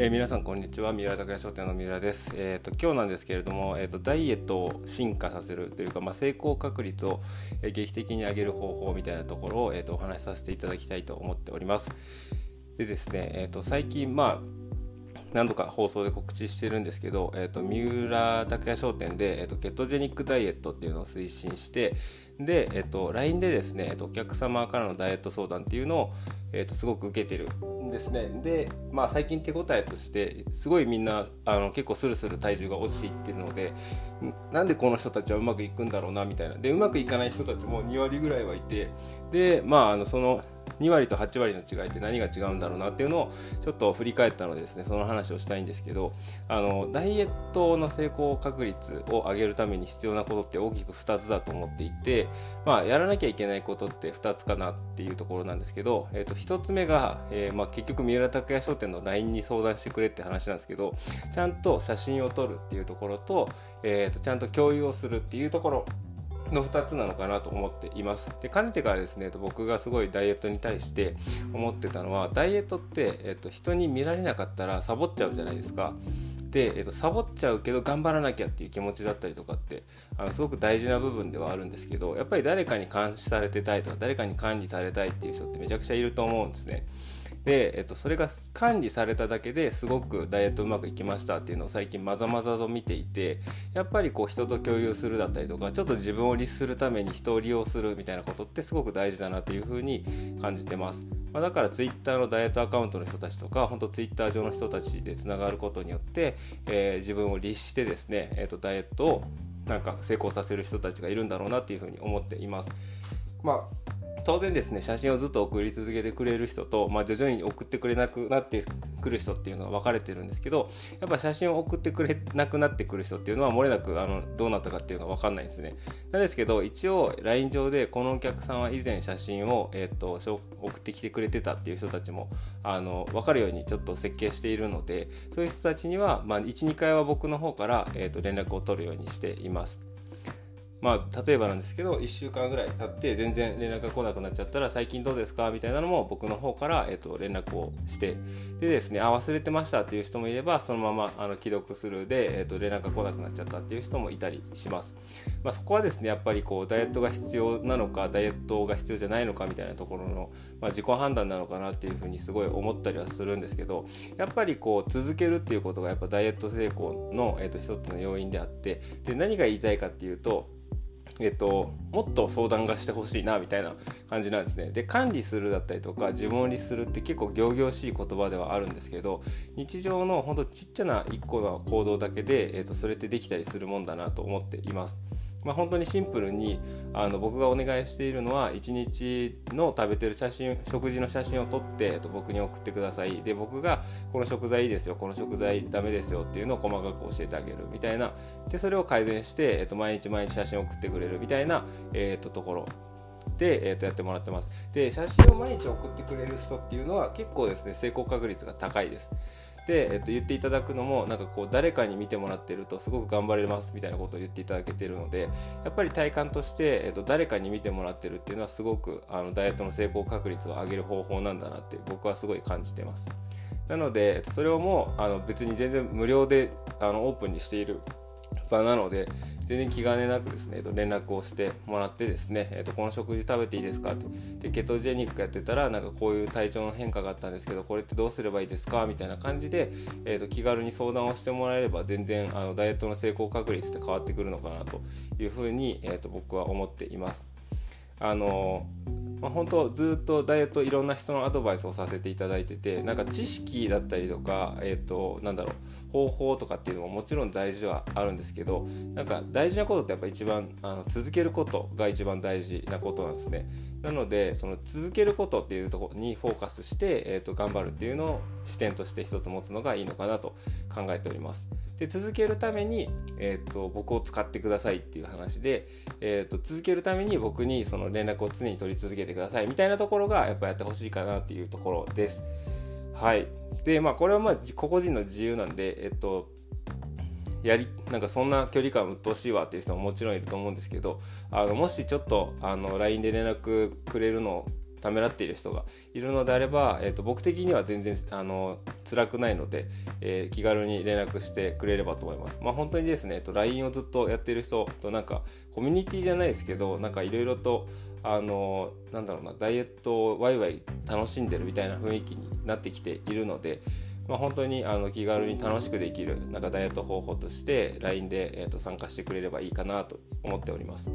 えー、皆さんこんにちは。三浦拓也商店の三浦です、えーと、今日なんですけれども、えーと、ダイエットを進化させるというか、まあ、成功確率を、え劇的に上げる方法みたいなところを、えーと、お話しさせていただきたいと思っております。でですね、えー、と最近まあ何度か放送で告知してるんですけど、えーと、三浦拓也商店で、えーと、ケトジェニックダイエットっていうのを推進してで、えーと、LINE でですね、えー、とお客様からのダイエット相談っていうのを、えー、とすごく受けてるんですね。で、まあ、最近手応えとしてすごいみんなあの結構スルスル体重が落ちていってるのでなんでこの人たちはうまくいくんだろうなみたいな。でうまくいかない人たちも2割ぐらいはいてでまああのその2割と8割の違いって何が違うんだろうなっていうのをちょっと振り返ったのでですねその話をしたいんですけどあのダイエットの成功確率を上げるために必要なことって大きく2つだと思っていてまあやらなきゃいけないことって2つかなっていうところなんですけど、えー、と1つ目が、えー、まあ、結局三浦拓也商店の LINE に相談してくれって話なんですけどちゃんと写真を撮るっていうところと,、えー、とちゃんと共有をするっていうところの2つなのかなと思っています。で、かねてからですね、僕がすごいダイエットに対して思ってたのは、ダイエットって、えっと、人に見られなかったらサボっちゃうじゃないですか。で、えっと、サボっちゃうけど頑張らなきゃっていう気持ちだったりとかってあのすごく大事な部分ではあるんですけどやっぱり誰かに監視されてたいとか誰かに管理されたいっていう人ってめちゃくちゃいると思うんですね。で、えっと、それが管理されただけですごくダイエットうまくいきましたっていうのを最近まざまざと見ていてやっぱりこう人と共有するだったりとかちょっと自分を律するために人を利用するみたいなことってすごく大事だなというふうに感じてます、まあ、だから Twitter のダイエットアカウントの人たちとか本当 Twitter 上の人たちでつながることによって、えー、自分を律してですね、えー、とダイエットをなんか成功させる人たちがいるんだろうなっていうふうに思っています。まあ当然ですね写真をずっと送り続けてくれる人と、まあ、徐々に送ってくれなくなってくる人っていうのは分かれてるんですけどやっぱ写真を送ってくれなくなってくる人っていうのは漏れなくあのどうなったかっていうのが分かんないんですね。なんですけど一応 LINE 上でこのお客さんは以前写真を、えーと、送ってきてくれてたっていう人たちもあの分かるようにちょっと設計しているのでそういう人たちには、まあ、12回は僕の方から、えーと連絡を取るようにしています。まあ、例えばなんですけど1週間ぐらい経って全然連絡が来なくなっちゃったら最近どうですかみたいなのも僕の方から、えっと、連絡をしてでですねあ忘れてましたっていう人もいればそのままあの既読するで、えっと、連絡が来なくなっちゃったっていう人もいたりします、まあ、そこはですねやっぱりこうダイエットが必要なのかダイエットが必要じゃないのかみたいなところの、まあ、自己判断なのかなっていうふうにすごい思ったりはするんですけどやっぱりこう続けるっていうことがやっぱダイエット成功の、えっと、一つの要因であってで何が言いたいかっていうとえっと、もっと相談がしてほしいなみたいな感じなんですね。で管理するだったりとか自分を律するって結構仰々しい言葉ではあるんですけど日常のほんとちっちゃな一個の行動だけで、えっと、それってできたりするもんだなと思っています。まあ、本当にシンプルにあの僕がお願いしているのは1日の食べてる写真食事の写真を撮って、えっと、僕に送ってください。で僕がこの食材いいですよこの食材ダメですよっていうのを細かく教えてあげるみたいな。でそれを改善して、えっと、毎日毎日写真を送ってくれるみたいな、えっと、ところ。で、えー、とやってもらってます。で写真を毎日送ってくれる人っていうのは結構ですね成功確率が高いです。で、えっと、言っていただくのもなんかこう誰かに見てもらってるとすごく頑張れますみたいなことを言っていただけてるのでやっぱり体感として、えっと、誰かに見てもらってるっていうのはすごくあのダイエットの成功確率を上げる方法なんだなって僕はすごい感じてます。なのでそれをもうあの別に全然無料であのオープンにしている場なので全然気兼ねなくですね、えっと連絡をしてもらってですね、えー、とこの食事食べていいですかってでケトジェニックやってたらなんかこういう体調の変化があったんですけどこれってどうすればいいですかみたいな感じで、えー、と気軽に相談をしてもらえれば全然あのダイエットの成功確率って変わってくるのかなというふうに、えー、と僕は思っています。あのまあ、本当ずっとダイエットいろんな人のアドバイスをさせていただいててなんか知識だったりとか、えーと、なんだろう方法とかっていうのももちろん大事ではあるんですけどなんか大事なことってやっぱ一番あの続けることが一番大事なことなんですねなのでその続けることっていうところにフォーカスして、えーと、頑張るっていうのを視点として一つ持つのがいいのかなと考えておりますで続けるために、えーと、僕を使ってくださいっていう話で、えーと続けるために僕にその連絡を常に取り続けてくださいみたいなところがやっぱやってほしいかなっていうところです。はい。で、まあこれはまあ個々人の自由なんで、えっと、やりなんかそんな距離感うっとうしいわっていう人ももちろんいると思うんですけどあのもしちょっとあの LINE で連絡くれるのをためらっている人がいるのであれば、えーと、僕的には全然あの辛くないので、えー、気軽に連絡してくれればと思います。まあ、本当にですね、えーと、LINE をずっとやっている人となんかコミュニティじゃないですけどなんかいろいろとあのなんだろうなダイエットをワイワイ楽しんでるみたいな雰囲気になってきているので、まあ、本当にあの気軽に楽しくできるなんかダイエット方法として LINE で、えー、と参加してくれればいいかなと思っております。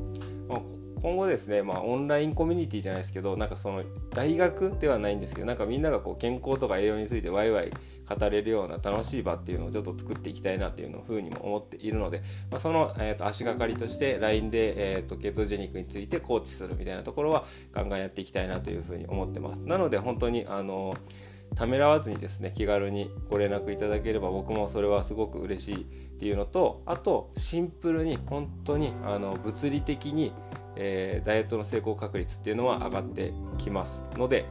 まあ今後ですね、まあ、オンラインコミュニティじゃないですけどなんかその大学ではないんですけどなんかみんながこう健康とか栄養についてワイワイ語れるような楽しい場っていうのをちょっと作っていきたいなっていうのふうにも思っているので、まあ、その、えー、と足がかりとして LINE で、えー、とケトジェニックについてコーチするみたいなところはガンガンやっていきたいなというふうに思ってます。なので本当にあのためらわずにですね気軽にご連絡いただければ僕もそれはすごく嬉しいっていうのとあとシンプルに本当にあの物理的にえー、ダイエットの成功確率っていうのは上がってきますので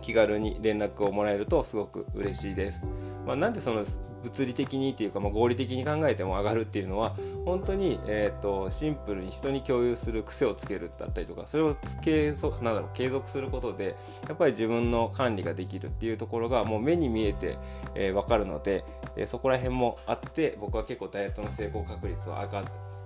気軽に連絡をもらえるとすごく嬉しいです。まあ、なんでその物理的にっていうか、まあ、合理的に考えても上がるっていうのは本当に、えーと、シンプルに人に共有する癖をつけるだったりとかそれをつけそなんだろう継続することでやっぱり自分の管理ができるっていうところがもう目に見えて、えー、分かるので、えー、そこら辺もあって僕は結構ダイエットの成功確率は上が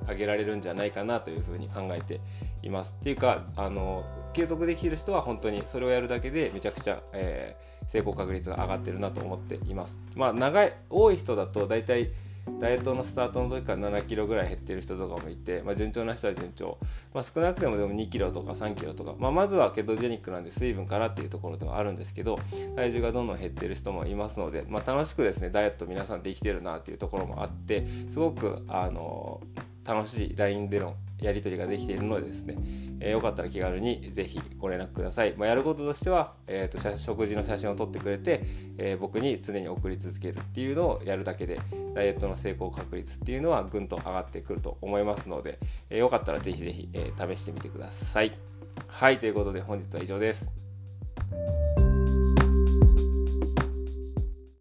上げられるんじゃないかなというふうに考えています。っていうかあの継続できる人は本当にそれをやるだけでめちゃくちゃ、えー、成功確率が上がってるなと思っています。まあ長い多い人だと大体ダイエットのスタートの時から7キロぐらい減ってる人とかもいて、まあ、順調な人は順調、まあ、少なくてもでも2キロとか3キロとか、まあ、まずはケトジェニックなんで水分からっていうところではあるんですけど体重がどんどん減ってる人もいますので、まあ、楽しくですねダイエット皆さんできてるなっていうところもあってすごくあの楽しい LINE でのやり取りができているのでですね、えー、よかったら気軽にぜひご連絡ください。まあ、やることとしては、えーと、食事の写真を撮ってくれて、えー、僕に常に送り続けるっていうのをやるだけでダイエットの成功確率っていうのはぐんと上がってくると思いますので、えー、よかったらぜひぜひ、え試してみてください。はい、ということで本日は以上です。